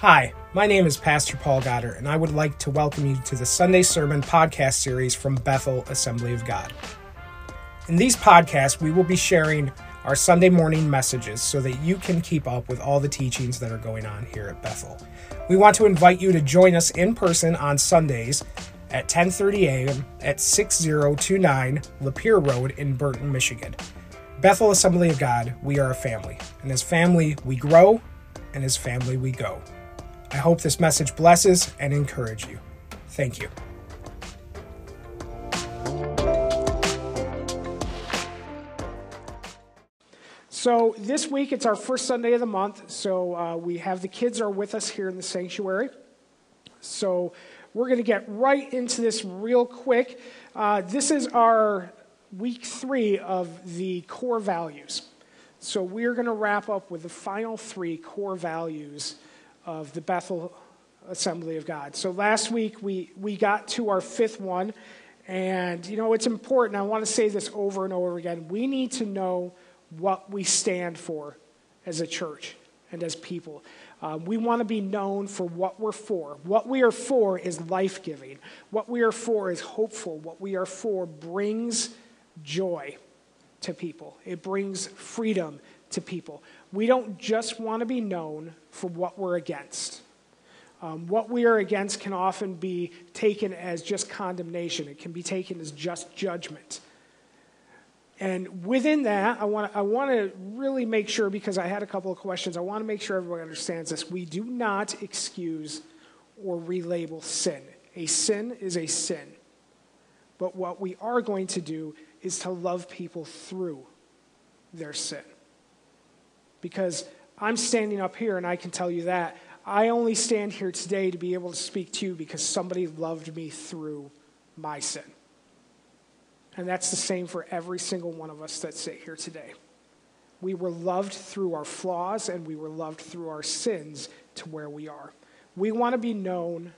Hi, my name is Pastor Paul Goedert, and I would like to welcome you to the Sunday Sermon podcast series from Bethel Assembly of God. In these podcasts, we will be sharing our Sunday morning messages so that you can keep up with all the teachings that are going on here at Bethel. We want to invite you to join us in person on Sundays at 10:30 a.m. at 6029 Lapeer Road in Burton, Michigan. Bethel Assembly of God, we are a family, and as family we grow, and as family we go. I hope this message blesses and encourage you. Thank you. So this week it's our first Sunday of the month. So uh, we have the kids are with us here in the sanctuary. So we're going to get right into this real quick. Uh, this is our week three of the core values. So we're going to wrap up with the final three core values of the Bethel Assembly of God. So last week we, we got to our fifth one, and you know, it's important. I want to say this over and over again. We need to know what we stand for as a church and as people. Um, we want to be known for what we're for. What we are for is life giving. What we are for is hopeful. What we are for brings joy to people, it brings freedom to people. We don't just want to be known for what we're against. Um, what we are against can often be taken as just condemnation, it can be taken as just judgment. And within that, I want, to, I want to really make sure, because I had a couple of questions, I want to make sure everyone understands this. We do not excuse or relabel sin. A sin is a sin. But what we are going to do is to love people through their sin. Because I'm standing up here and I can tell you that. I only stand here today to be able to speak to you because somebody loved me through my sin. And that's the same for every single one of us that sit here today. We were loved through our flaws and we were loved through our sins to where we are. We want to be known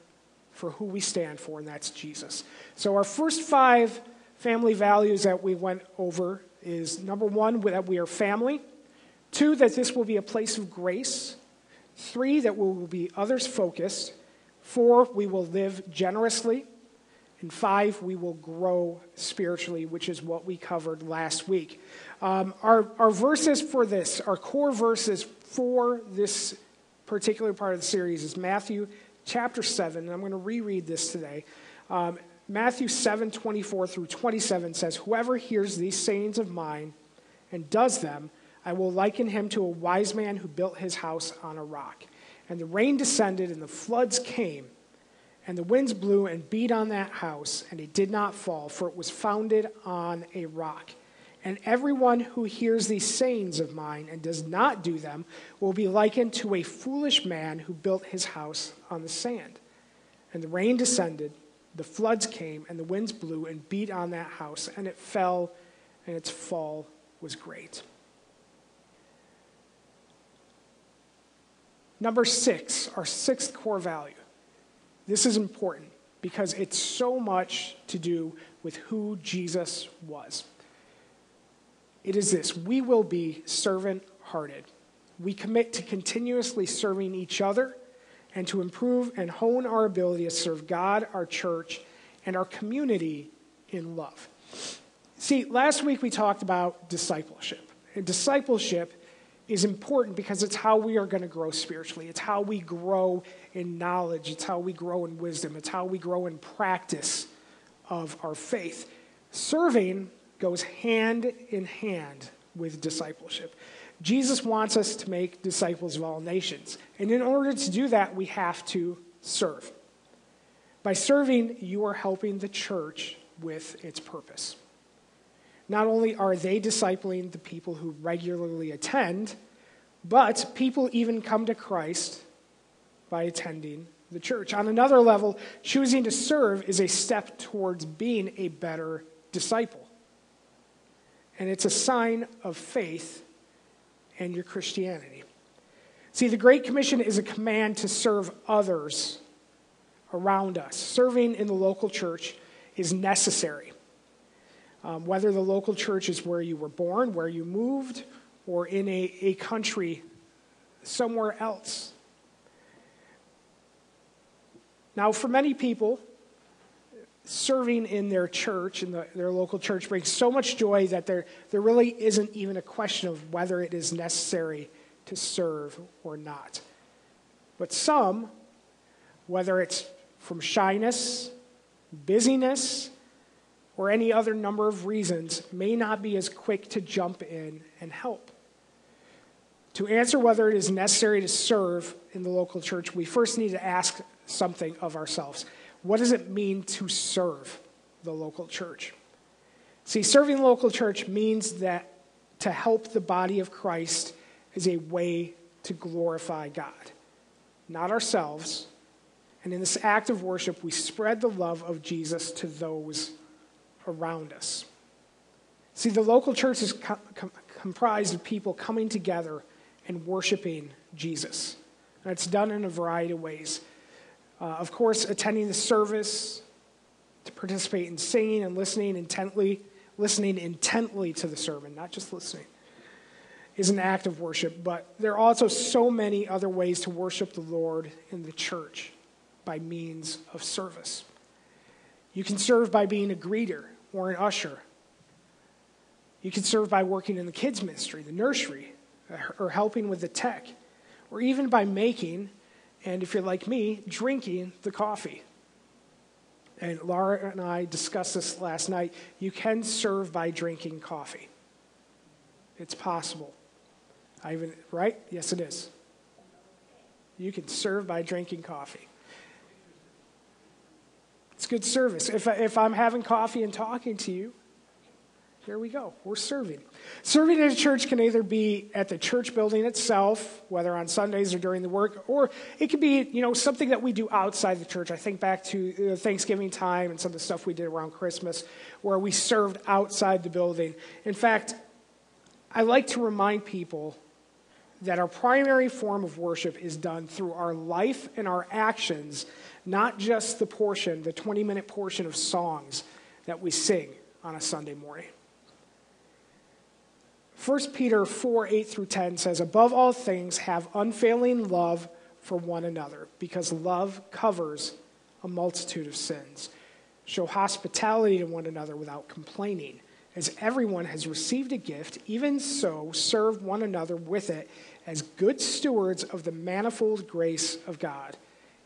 for who we stand for, and that's Jesus. So, our first five family values that we went over is number one, that we are family. Two, that this will be a place of grace. Three, that we will be others focused. Four, we will live generously. And five, we will grow spiritually, which is what we covered last week. Um, our, our verses for this, our core verses for this particular part of the series is Matthew chapter 7. And I'm going to reread this today. Um, Matthew 7 24 through 27 says, Whoever hears these sayings of mine and does them, I will liken him to a wise man who built his house on a rock. And the rain descended, and the floods came and the winds blew and beat on that house, and it did not fall, for it was founded on a rock. And everyone who hears these sayings of mine and does not do them will be likened to a foolish man who built his house on the sand. And the rain descended, the floods came, and the winds blew and beat on that house, and it fell, and its fall was great. Number six, our sixth core value this is important because it's so much to do with who Jesus was. It is this we will be servant hearted. We commit to continuously serving each other and to improve and hone our ability to serve God, our church, and our community in love. See, last week we talked about discipleship. And discipleship is important because it's how we are going to grow spiritually. It's how we grow in knowledge. It's how we grow in wisdom. It's how we grow in practice of our faith. Serving goes hand in hand with discipleship. Jesus wants us to make disciples of all nations. And in order to do that, we have to serve. By serving, you are helping the church with its purpose. Not only are they discipling the people who regularly attend, but people even come to Christ by attending the church. On another level, choosing to serve is a step towards being a better disciple. And it's a sign of faith and your Christianity. See, the Great Commission is a command to serve others around us. Serving in the local church is necessary. Um, whether the local church is where you were born, where you moved, or in a, a country somewhere else. Now, for many people, serving in their church, in the, their local church, brings so much joy that there, there really isn't even a question of whether it is necessary to serve or not. But some, whether it's from shyness, busyness, or any other number of reasons, may not be as quick to jump in and help. To answer whether it is necessary to serve in the local church, we first need to ask something of ourselves. What does it mean to serve the local church? See, serving the local church means that to help the body of Christ is a way to glorify God, not ourselves. And in this act of worship, we spread the love of Jesus to those around us. See, the local church is co- com- comprised of people coming together and worshiping Jesus. And it's done in a variety of ways. Uh, of course, attending the service, to participate in singing and listening intently, listening intently to the sermon, not just listening, is an act of worship. But there are also so many other ways to worship the Lord in the church by means of service. You can serve by being a greeter or an usher. You can serve by working in the kids' ministry, the nursery, or helping with the tech, or even by making, and if you're like me, drinking the coffee. And Laura and I discussed this last night. You can serve by drinking coffee. It's possible. I even, right? Yes, it is. You can serve by drinking coffee. It's good service. If, if I'm having coffee and talking to you, here we go. We're serving. Serving at a church can either be at the church building itself, whether on Sundays or during the work, or it could be, you know, something that we do outside the church. I think back to uh, Thanksgiving time and some of the stuff we did around Christmas where we served outside the building. In fact, I like to remind people that our primary form of worship is done through our life and our actions, not just the portion, the 20 minute portion of songs that we sing on a Sunday morning. 1 Peter 4 8 through 10 says, Above all things, have unfailing love for one another, because love covers a multitude of sins. Show hospitality to one another without complaining. As everyone has received a gift, even so serve one another with it as good stewards of the manifold grace of God.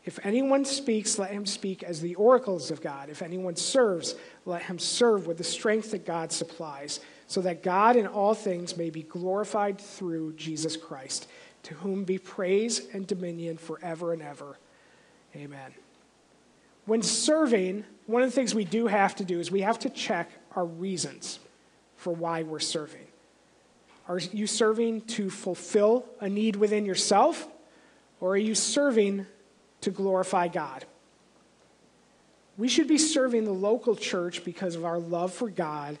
If anyone speaks, let him speak as the oracles of God. If anyone serves, let him serve with the strength that God supplies so that God in all things may be glorified through Jesus Christ, to whom be praise and dominion forever and ever. Amen. When serving, one of the things we do have to do is we have to check our reasons for why we're serving. Are you serving to fulfill a need within yourself, or are you serving to glorify God? We should be serving the local church because of our love for God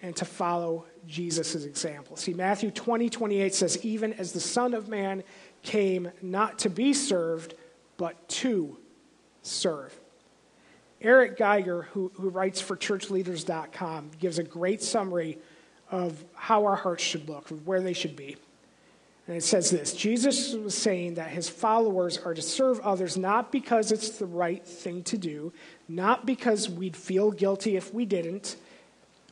and to follow Jesus' example. See, Matthew 20, 28 says, Even as the Son of Man came not to be served, but to serve. Eric Geiger, who, who writes for churchleaders.com, gives a great summary of how our hearts should look, where they should be. And it says this Jesus was saying that his followers are to serve others not because it's the right thing to do, not because we'd feel guilty if we didn't,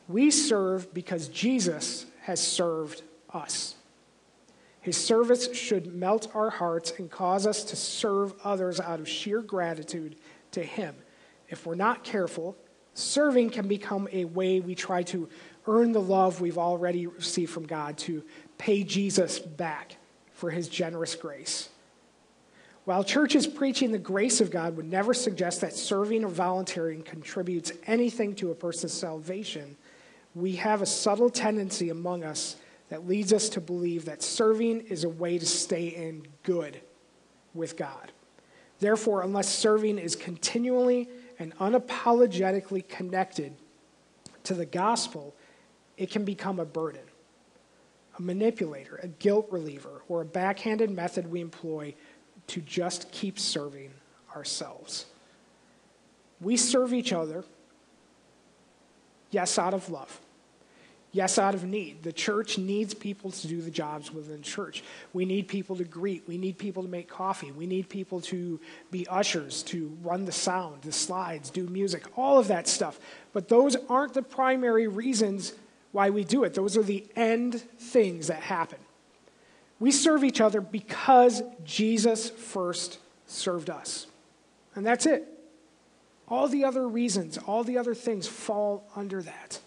we serve because Jesus has served us. His service should melt our hearts and cause us to serve others out of sheer gratitude to Him. If we're not careful, serving can become a way we try to earn the love we've already received from God, to pay Jesus back for His generous grace. While churches preaching the grace of God would never suggest that serving or volunteering contributes anything to a person's salvation, we have a subtle tendency among us that leads us to believe that serving is a way to stay in good with God. Therefore, unless serving is continually and unapologetically connected to the gospel, it can become a burden, a manipulator, a guilt reliever, or a backhanded method we employ to just keep serving ourselves. We serve each other, yes, out of love. Yes, out of need. The church needs people to do the jobs within church. We need people to greet. We need people to make coffee. We need people to be ushers, to run the sound, the slides, do music, all of that stuff. But those aren't the primary reasons why we do it. Those are the end things that happen. We serve each other because Jesus first served us. And that's it. All the other reasons, all the other things fall under that.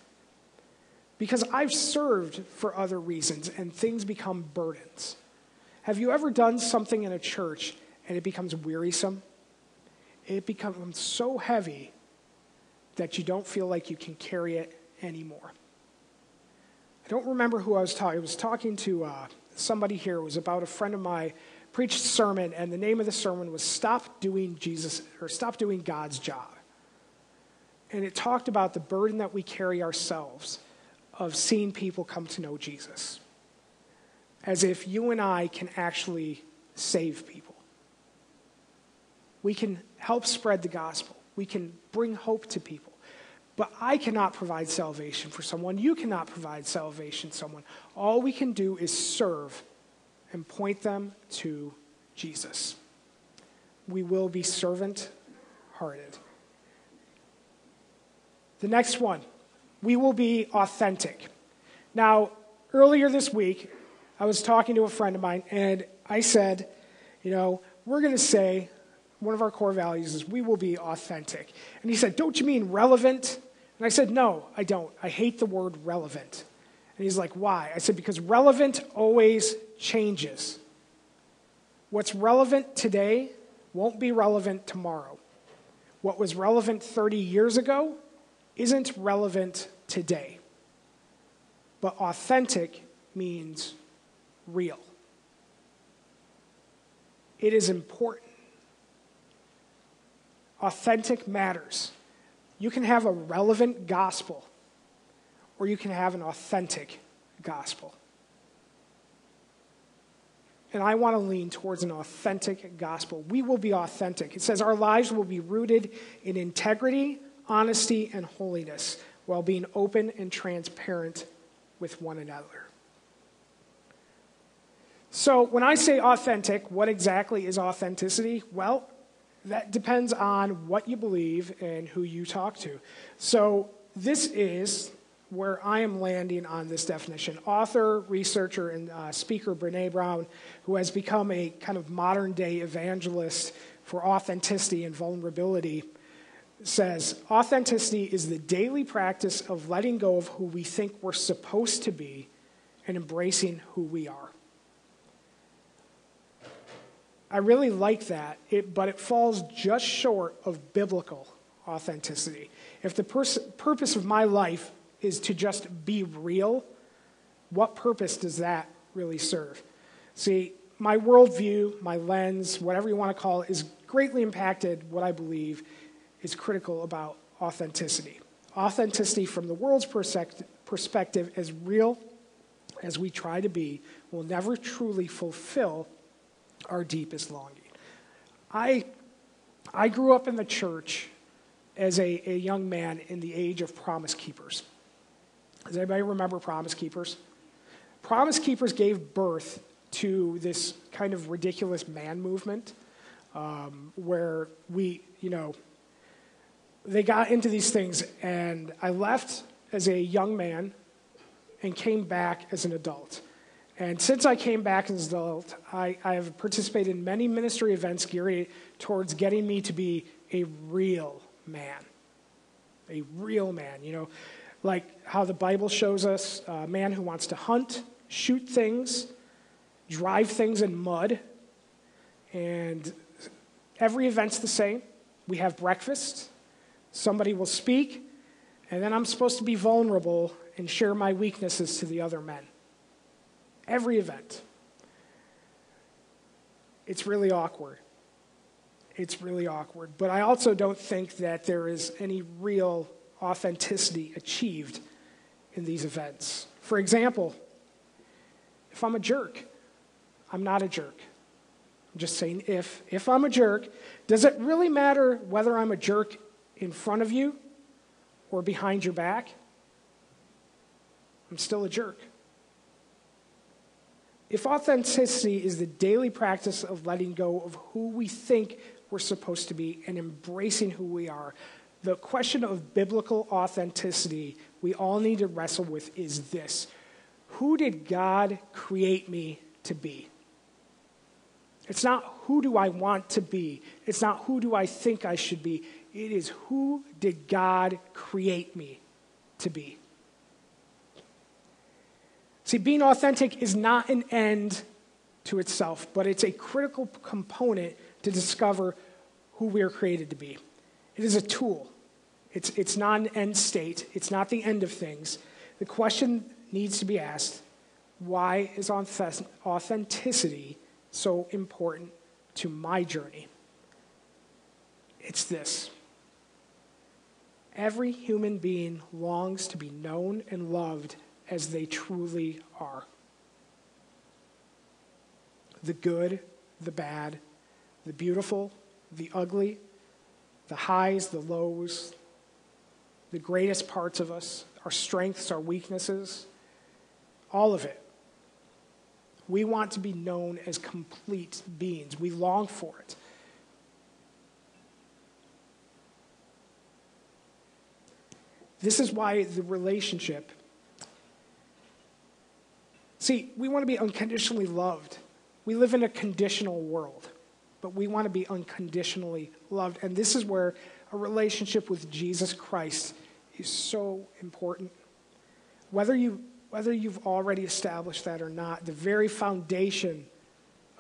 Because I've served for other reasons and things become burdens. Have you ever done something in a church and it becomes wearisome? It becomes so heavy that you don't feel like you can carry it anymore. I don't remember who I was talking. I was talking to uh, somebody here. It was about a friend of mine preached a sermon, and the name of the sermon was "Stop Doing Jesus" or "Stop Doing God's Job." And it talked about the burden that we carry ourselves of seeing people come to know Jesus. As if you and I can actually save people. We can help spread the gospel, we can bring hope to people. But I cannot provide salvation for someone. You cannot provide salvation to someone. All we can do is serve and point them to Jesus. We will be servant hearted. The next one we will be authentic. Now, earlier this week, I was talking to a friend of mine, and I said, you know, we're going to say one of our core values is we will be authentic. And he said, Don't you mean relevant? And I said, No, I don't. I hate the word relevant. And he's like, Why? I said, Because relevant always changes. What's relevant today won't be relevant tomorrow. What was relevant 30 years ago isn't relevant today. But authentic means real. It is important. Authentic matters. You can have a relevant gospel, or you can have an authentic gospel. And I want to lean towards an authentic gospel. We will be authentic. It says our lives will be rooted in integrity, honesty, and holiness while being open and transparent with one another. So, when I say authentic, what exactly is authenticity? Well, that depends on what you believe and who you talk to. So, this is where I am landing on this definition. Author, researcher, and uh, speaker Brene Brown, who has become a kind of modern day evangelist for authenticity and vulnerability, says authenticity is the daily practice of letting go of who we think we're supposed to be and embracing who we are. I really like that, it, but it falls just short of biblical authenticity. If the pers- purpose of my life is to just be real, what purpose does that really serve? See, my worldview, my lens, whatever you want to call it, is greatly impacted what I believe is critical about authenticity. Authenticity from the world's perspective, as real as we try to be, will never truly fulfill our deepest longing. I, I grew up in the church as a, a young man in the age of Promise Keepers. Does anybody remember Promise Keepers? Promise Keepers gave birth to this kind of ridiculous man movement um, where we, you know, they got into these things, and I left as a young man and came back as an adult. And since I came back as an adult, I, I have participated in many ministry events geared towards getting me to be a real man. A real man, you know, like how the Bible shows us a man who wants to hunt, shoot things, drive things in mud, and every event's the same. We have breakfast, somebody will speak, and then I'm supposed to be vulnerable and share my weaknesses to the other men. Every event. It's really awkward. It's really awkward. But I also don't think that there is any real authenticity achieved in these events. For example, if I'm a jerk, I'm not a jerk. I'm just saying if. If I'm a jerk, does it really matter whether I'm a jerk in front of you or behind your back? I'm still a jerk. If authenticity is the daily practice of letting go of who we think we're supposed to be and embracing who we are, the question of biblical authenticity we all need to wrestle with is this Who did God create me to be? It's not who do I want to be, it's not who do I think I should be. It is who did God create me to be? See, being authentic is not an end to itself, but it's a critical component to discover who we are created to be. It is a tool. It's, it's not an end state. It's not the end of things. The question needs to be asked why is authenticity so important to my journey? It's this every human being longs to be known and loved as they truly are the good, the bad, the beautiful, the ugly, the highs, the lows, the greatest parts of us, our strengths, our weaknesses, all of it. We want to be known as complete beings. We long for it. This is why the relationship See, we want to be unconditionally loved. We live in a conditional world, but we want to be unconditionally loved. And this is where a relationship with Jesus Christ is so important. Whether, you, whether you've already established that or not, the very foundation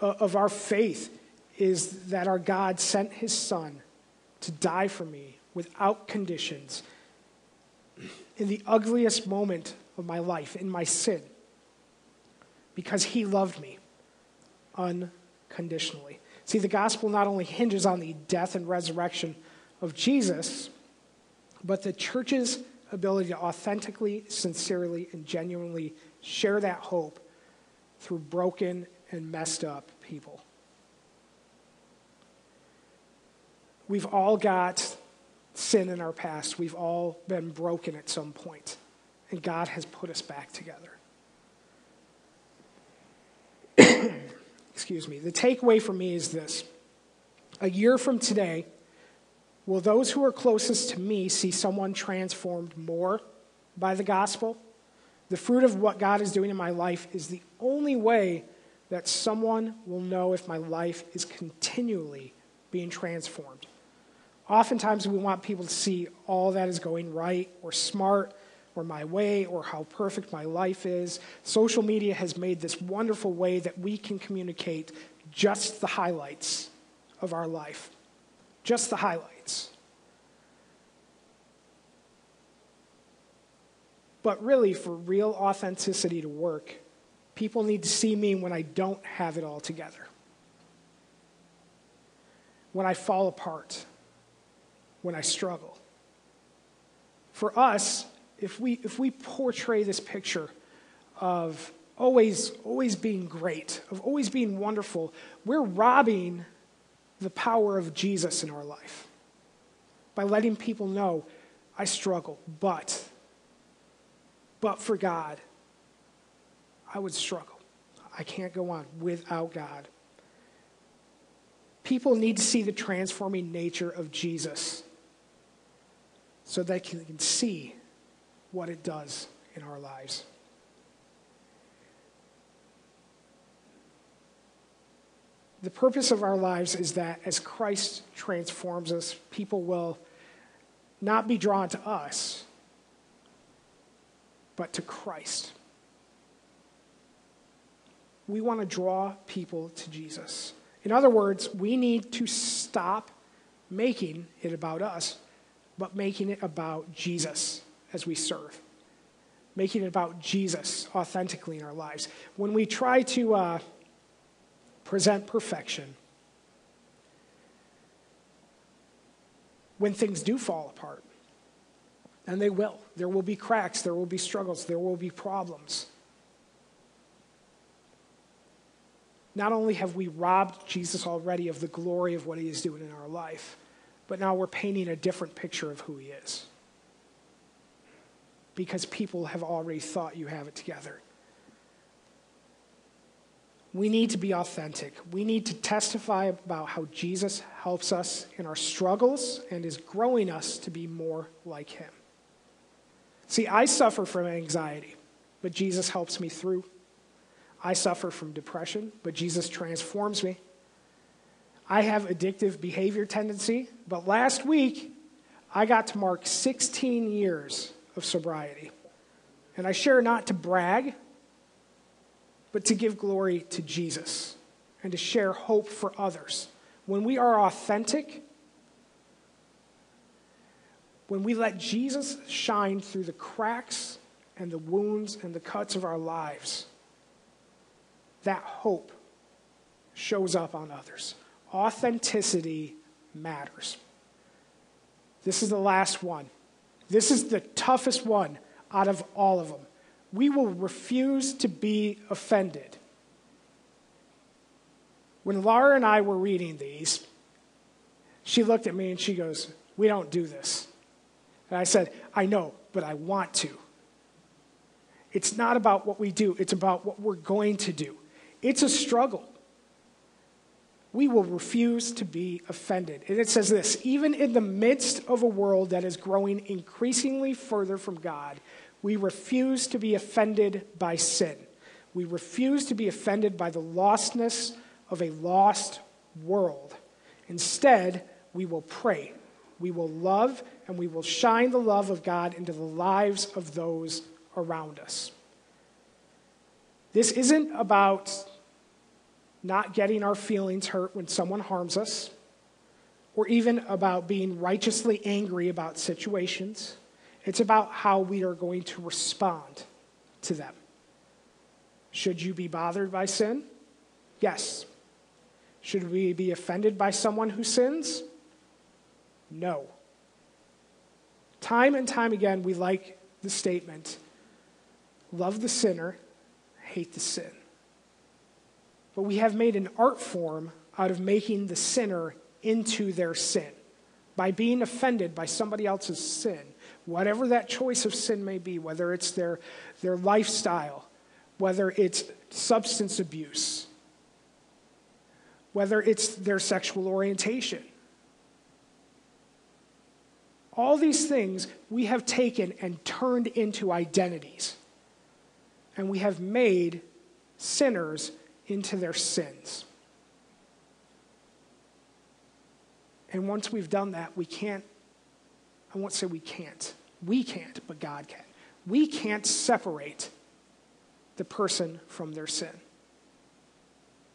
of our faith is that our God sent his Son to die for me without conditions in the ugliest moment of my life, in my sin because he loved me unconditionally. See, the gospel not only hinges on the death and resurrection of Jesus, but the church's ability to authentically, sincerely, and genuinely share that hope through broken and messed up people. We've all got sin in our past. We've all been broken at some point, and God has put us back together. excuse me, the takeaway for me is this. A year from today, will those who are closest to me see someone transformed more by the gospel? The fruit of what God is doing in my life is the only way that someone will know if my life is continually being transformed. Oftentimes, we want people to see all that is going right or smart or my way or how perfect my life is. Social media has made this wonderful way that we can communicate just the highlights of our life, just the highlights. But really, for real authenticity to work, people need to see me when I don't have it all together, when I fall apart, when I struggle. For us, if we, if we portray this picture of always, always being great, of always being wonderful, we're robbing the power of Jesus in our life by letting people know I struggle, but, but for God, I would struggle. I can't go on without God. People need to see the transforming nature of Jesus so that they can see what it does in our lives. The purpose of our lives is that as Christ transforms us, people will not be drawn to us, but to Christ. We want to draw people to Jesus. In other words, we need to stop making it about us, but making it about Jesus as we serve, making it about Jesus authentically in our lives. When we try to uh, present perfection, when things do fall apart, and they will, there will be cracks, there will be struggles, there will be problems. Not only have we robbed Jesus already of the glory of what he is doing in our life, but now we're painting a different picture of who he is. because people have already thought you have it together. We need to be authentic. We need to testify about how Jesus helps us in our struggles and is growing us to be more like him. See, I suffer from anxiety, but Jesus helps me through. I suffer from depression, but Jesus transforms me. I have addictive behavior tendency, but last week I got to mark 16 years of sobriety. And I share not to brag, but to give glory to Jesus and to share hope for others. When we are authentic, when we let Jesus shine through the cracks and the wounds and the cuts of our lives, that hope shows up on others. Authenticity matters. This is the last one. This is the toughest one out of all of them. We will refuse to be offended. When Laura and I were reading these, she looked at me and she goes, We don't do this. And I said, I know, but I want to. It's not about what we do, it's about what we're going to do. It's a struggle we will refuse to be offended. And it says this even in the midst of a world that is growing increasingly further from God, we refuse to be offended by sin. We refuse to be offended by the lostness of a lost world. Instead, we will pray. We will love and we will shine the love of God into the lives of those around us. This isn't about not getting our feelings hurt when someone harms us, or even about being righteously angry about situations. It's about how we are going to respond to them. Should you be bothered by sin? Yes. Should we be offended by someone who sins? No. Time and time again, we like the statement love the sinner, hate the sin but we have made an art form out of making the sinner into their sin by being offended by somebody else's sin, whatever that choice of sin may be, whether it's their, their lifestyle, whether it's substance abuse, whether it's their sexual orientation. All these things we have taken and turned into identities. And we have made sinners into their sins. And once we've done that, we can't, I won't say we can't, we can't, but God can. We can't separate the person from their sin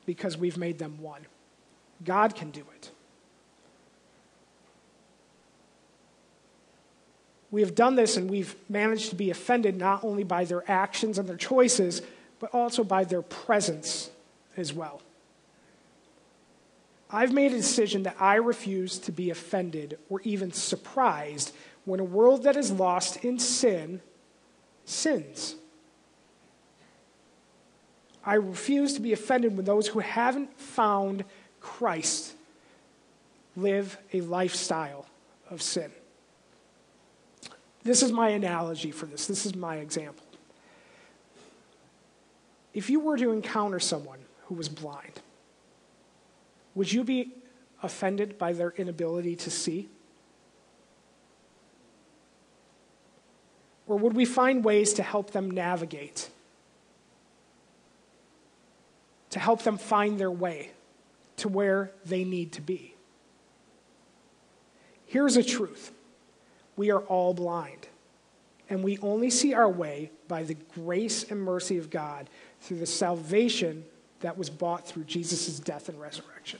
because we've made them one. God can do it. We have done this and we've managed to be offended not only by their actions and their choices, but also by their presence as well. I've made a decision that I refuse to be offended or even surprised when a world that is lost in sin sins. I refuse to be offended when those who haven't found Christ live a lifestyle of sin. This is my analogy for this. This is my example. If you were to encounter someone who was blind. Would you be offended by their inability to see? Or would we find ways to help them navigate? To help them find their way to where they need to be? Here's a truth we are all blind, and we only see our way by the grace and mercy of God through the salvation that was bought through Jesus' death and resurrection.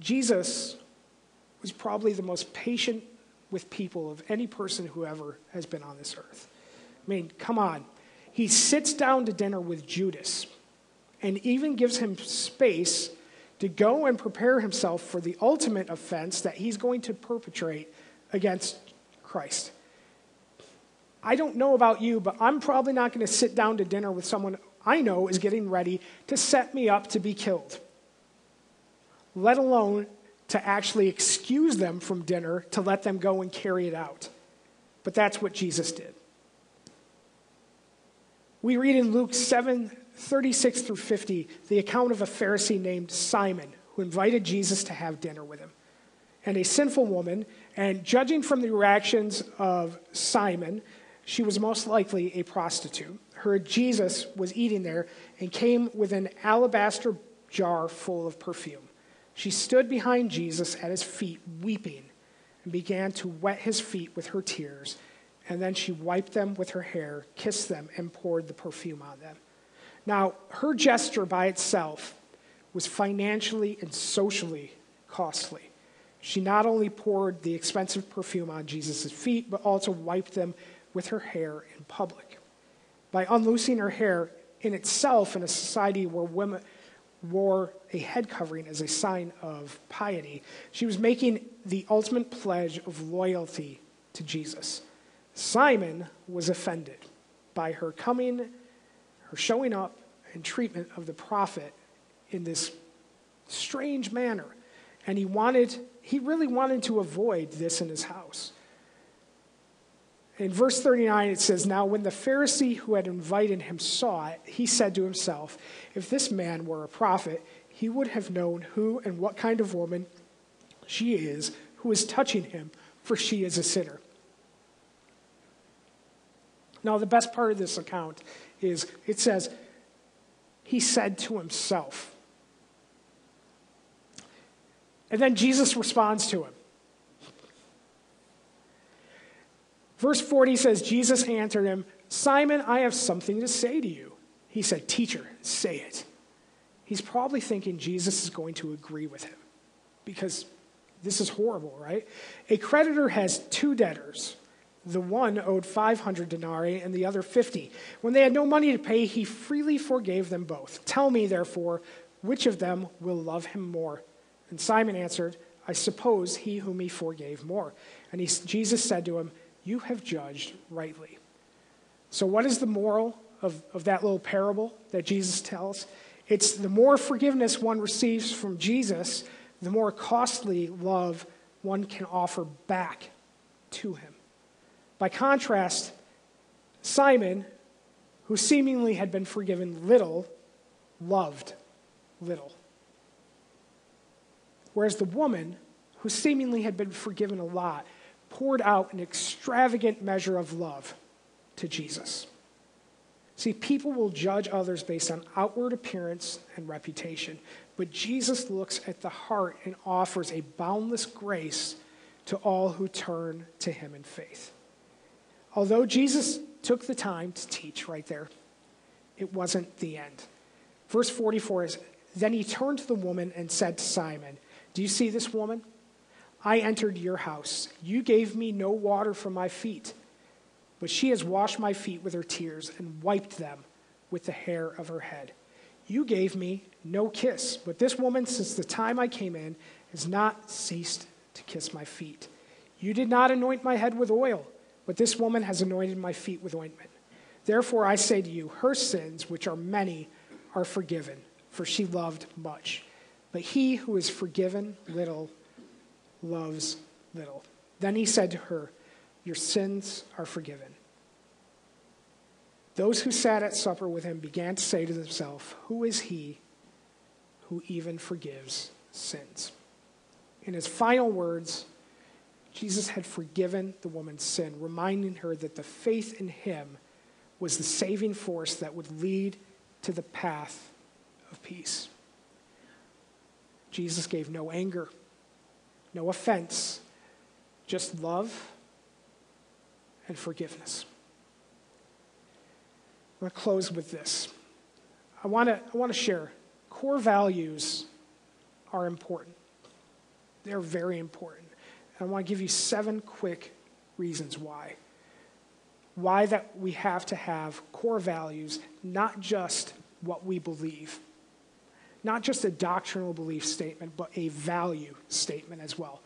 Jesus was probably the most patient with people of any person who ever has been on this earth. I mean, come on. He sits down to dinner with Judas and even gives him space to go and prepare himself for the ultimate offense that he's going to perpetrate against Christ. I don't know about you, but I'm probably not going to sit down to dinner with someone I know is getting ready to set me up to be killed, let alone to actually excuse them from dinner to let them go and carry it out. But that's what Jesus did. We read in Luke 7 36 through 50 the account of a Pharisee named Simon who invited Jesus to have dinner with him. And a sinful woman, and judging from the reactions of Simon, she was most likely a prostitute, Her Jesus was eating there and came with an alabaster jar full of perfume. She stood behind Jesus at his feet, weeping, and began to wet his feet with her tears. And then she wiped them with her hair, kissed them, and poured the perfume on them. Now, her gesture by itself was financially and socially costly. She not only poured the expensive perfume on Jesus' feet, but also wiped them with her hair in public. By unloosing her hair in itself in a society where women wore a head covering as a sign of piety, she was making the ultimate pledge of loyalty to Jesus. Simon was offended by her coming, her showing up, and treatment of the prophet in this strange manner. And he wanted, he really wanted to avoid this in his house. In verse 39, it says, Now when the Pharisee who had invited him saw it, he said to himself, If this man were a prophet, he would have known who and what kind of woman she is who is touching him, for she is a sinner. Now, the best part of this account is it says, He said to himself. And then Jesus responds to him. Verse 40 says, Jesus answered him, Simon, I have something to say to you. He said, Teacher, say it. He's probably thinking Jesus is going to agree with him because this is horrible, right? A creditor has two debtors. The one owed 500 denarii and the other 50. When they had no money to pay, he freely forgave them both. Tell me, therefore, which of them will love him more? And Simon answered, I suppose he whom he forgave more. And he, Jesus said to him, you have judged rightly. So, what is the moral of, of that little parable that Jesus tells? It's the more forgiveness one receives from Jesus, the more costly love one can offer back to him. By contrast, Simon, who seemingly had been forgiven little, loved little. Whereas the woman, who seemingly had been forgiven a lot, poured out an extravagant measure of love to Jesus. See, people will judge others based on outward appearance and reputation, but Jesus looks at the heart and offers a boundless grace to all who turn to him in faith. Although Jesus took the time to teach right there, it wasn't the end. Verse 44 is Then he turned to the woman and said to Simon, Do you see this woman? I entered your house. You gave me no water for my feet, but she has washed my feet with her tears and wiped them with the hair of her head. You gave me no kiss, but this woman, since the time I came in, has not ceased to kiss my feet. You did not anoint my head with oil, but this woman has anointed my feet with ointment. Therefore, I say to you, her sins, which are many, are forgiven, for she loved much. But he who is forgiven little loves little. Then he said to her, Your sins are forgiven. Those who sat at supper with him began to say to themselves, Who is he who even forgives sins? In his final words, Jesus had forgiven the woman's sin, reminding her that the faith in him was the saving force that would lead to the path of peace. Jesus gave no anger no offense, just love and forgiveness. I'm going to close with this. I want to, I want to share core values are important. They're very important. And I want to give you seven quick reasons why. Why that we have to have core values, not just what we believe, not just a doctrinal belief statement, but a value statement as well.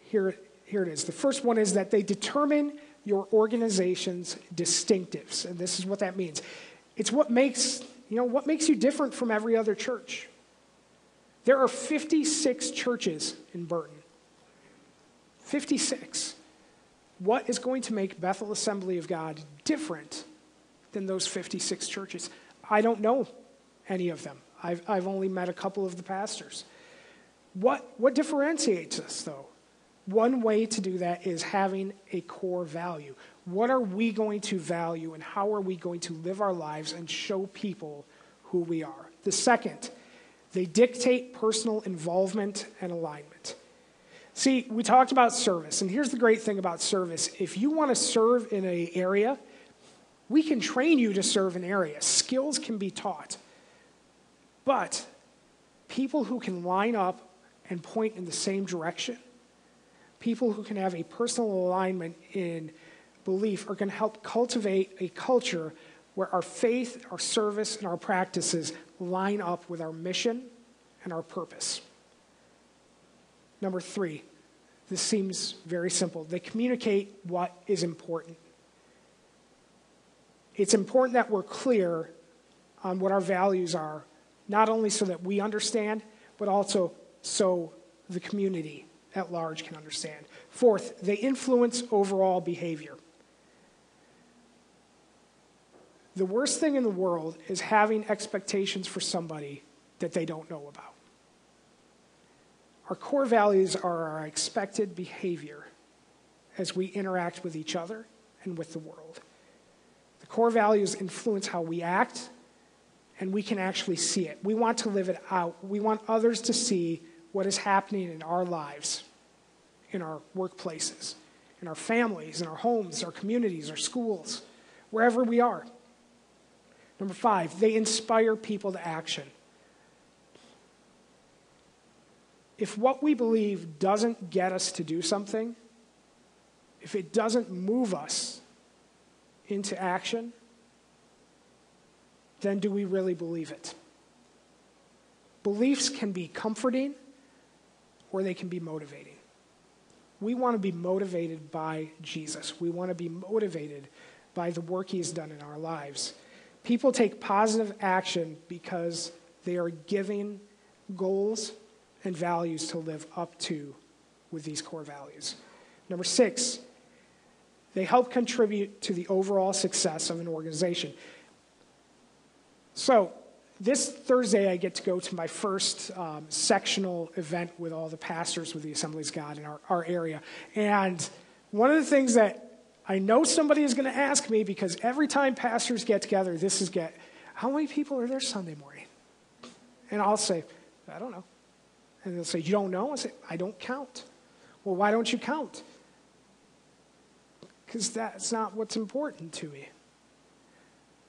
Here, here it is. The first one is that they determine your organization's distinctives. And this is what that means. It's what makes, you know, what makes you different from every other church. There are 56 churches in Burton. 56. What is going to make Bethel Assembly of God different than those 56 churches? I don't know any of them. I've, I've only met a couple of the pastors. What, what differentiates us, though? One way to do that is having a core value. What are we going to value, and how are we going to live our lives and show people who we are? The second, they dictate personal involvement and alignment. See, we talked about service, and here's the great thing about service. If you want to serve in an area, we can train you to serve an area. Skills can be taught. But people who can line up and point in the same direction people who can have a personal alignment in belief are going to help cultivate a culture where our faith, our service, and our practices line up with our mission and our purpose. Number three, this seems very simple. They communicate what is important. It's important that we're clear on what our values are, not only so that we understand, but also so the community at large can understand. Fourth, they influence overall behavior. The worst thing in the world is having expectations for somebody that they don't know about. Our core values are our expected behavior as we interact with each other and with the world. The core values influence how we act, and we can actually see it. We want to live it out. We want others to see what is happening in our lives, in our workplaces, in our families, in our homes, our communities, our schools, wherever we are. Number five, they inspire people to action. If what we believe doesn't get us to do something, if it doesn't move us into action, then do we really believe it? Beliefs can be comforting or they can be motivating. We want to be motivated by Jesus. We want to be motivated by the work he's done in our lives. People take positive action because they are giving goals and values to live up to with these core values. Number six, they help contribute to the overall success of an organization. So, this Thursday, I get to go to my first um, sectional event with all the pastors with the Assemblies God in our, our area. And one of the things that I know somebody is going to ask me because every time pastors get together, this is get, how many people are there Sunday morning? And I'll say, I don't know. And they'll say, You don't know? I say, I don't count. Well, why don't you count? Because that's not what's important to me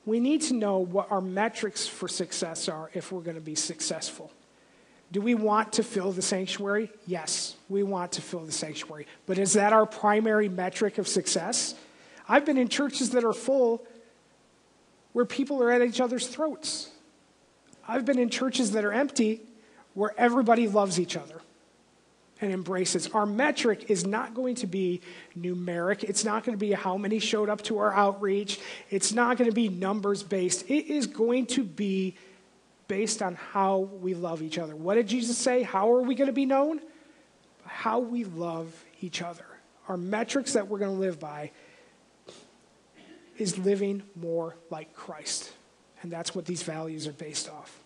we need to know what our metrics for success are if we're going to be successful. Do we want to fill the sanctuary? Yes, we want to fill the sanctuary. But is that our primary metric of success? I've been in churches that are full where people are at each other's throats. I've been in churches that are empty where everybody loves each other and embraces. Our metric is not going to be numeric. It's not going to be how many showed up to our outreach. It's not going to be numbers based. It is going to be based on how we love each other. What did Jesus say? How are we going to be known? How we love each other. Our metrics that we're going to live by is living more like Christ. And that's what these values are based off.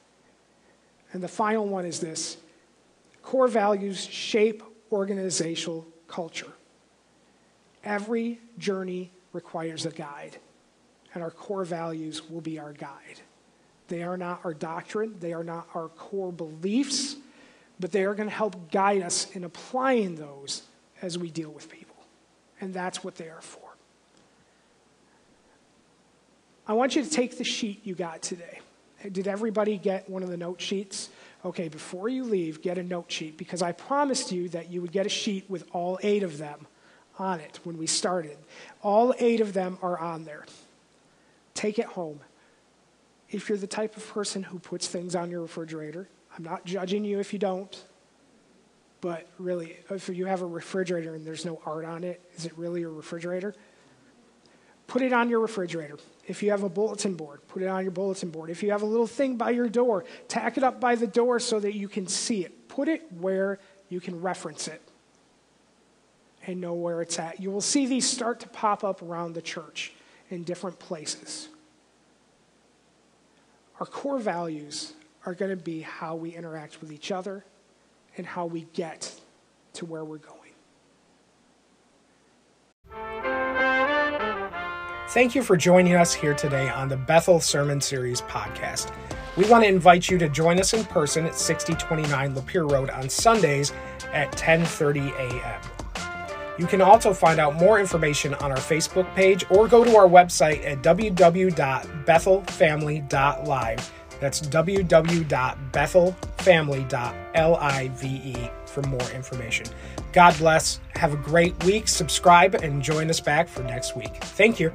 And the final one is this Core values shape organizational culture. Every journey requires a guide, and our core values will be our guide. They are not our doctrine, they are not our core beliefs, but they are going to help guide us in applying those as we deal with people. And that's what they are for. I want you to take the sheet you got today. Did everybody get one of the note sheets? Okay, before you leave, get a note sheet because I promised you that you would get a sheet with all eight of them on it when we started. All eight of them are on there. Take it home. If you're the type of person who puts things on your refrigerator, I'm not judging you if you don't, but really, if you have a refrigerator and there's no art on it, is it really a refrigerator? Put it on your refrigerator. If you have a bulletin board, put it on your bulletin board. If you have a little thing by your door, tack it up by the door so that you can see it. Put it where you can reference it and know where it's at. You will see these start to pop up around the church in different places. Our core values are going to be how we interact with each other and how we get to where we're going. Thank you for joining us here today on the Bethel Sermon Series podcast. We want to invite you to join us in person at 6029 Lapeer Road on Sundays at 10:30 a.m. You can also find out more information on our Facebook page or go to our website at www.bethelfamily.live. That's www.bethelfamily.live for more information. God bless. Have a great week. Subscribe and join us back for next week. Thank you.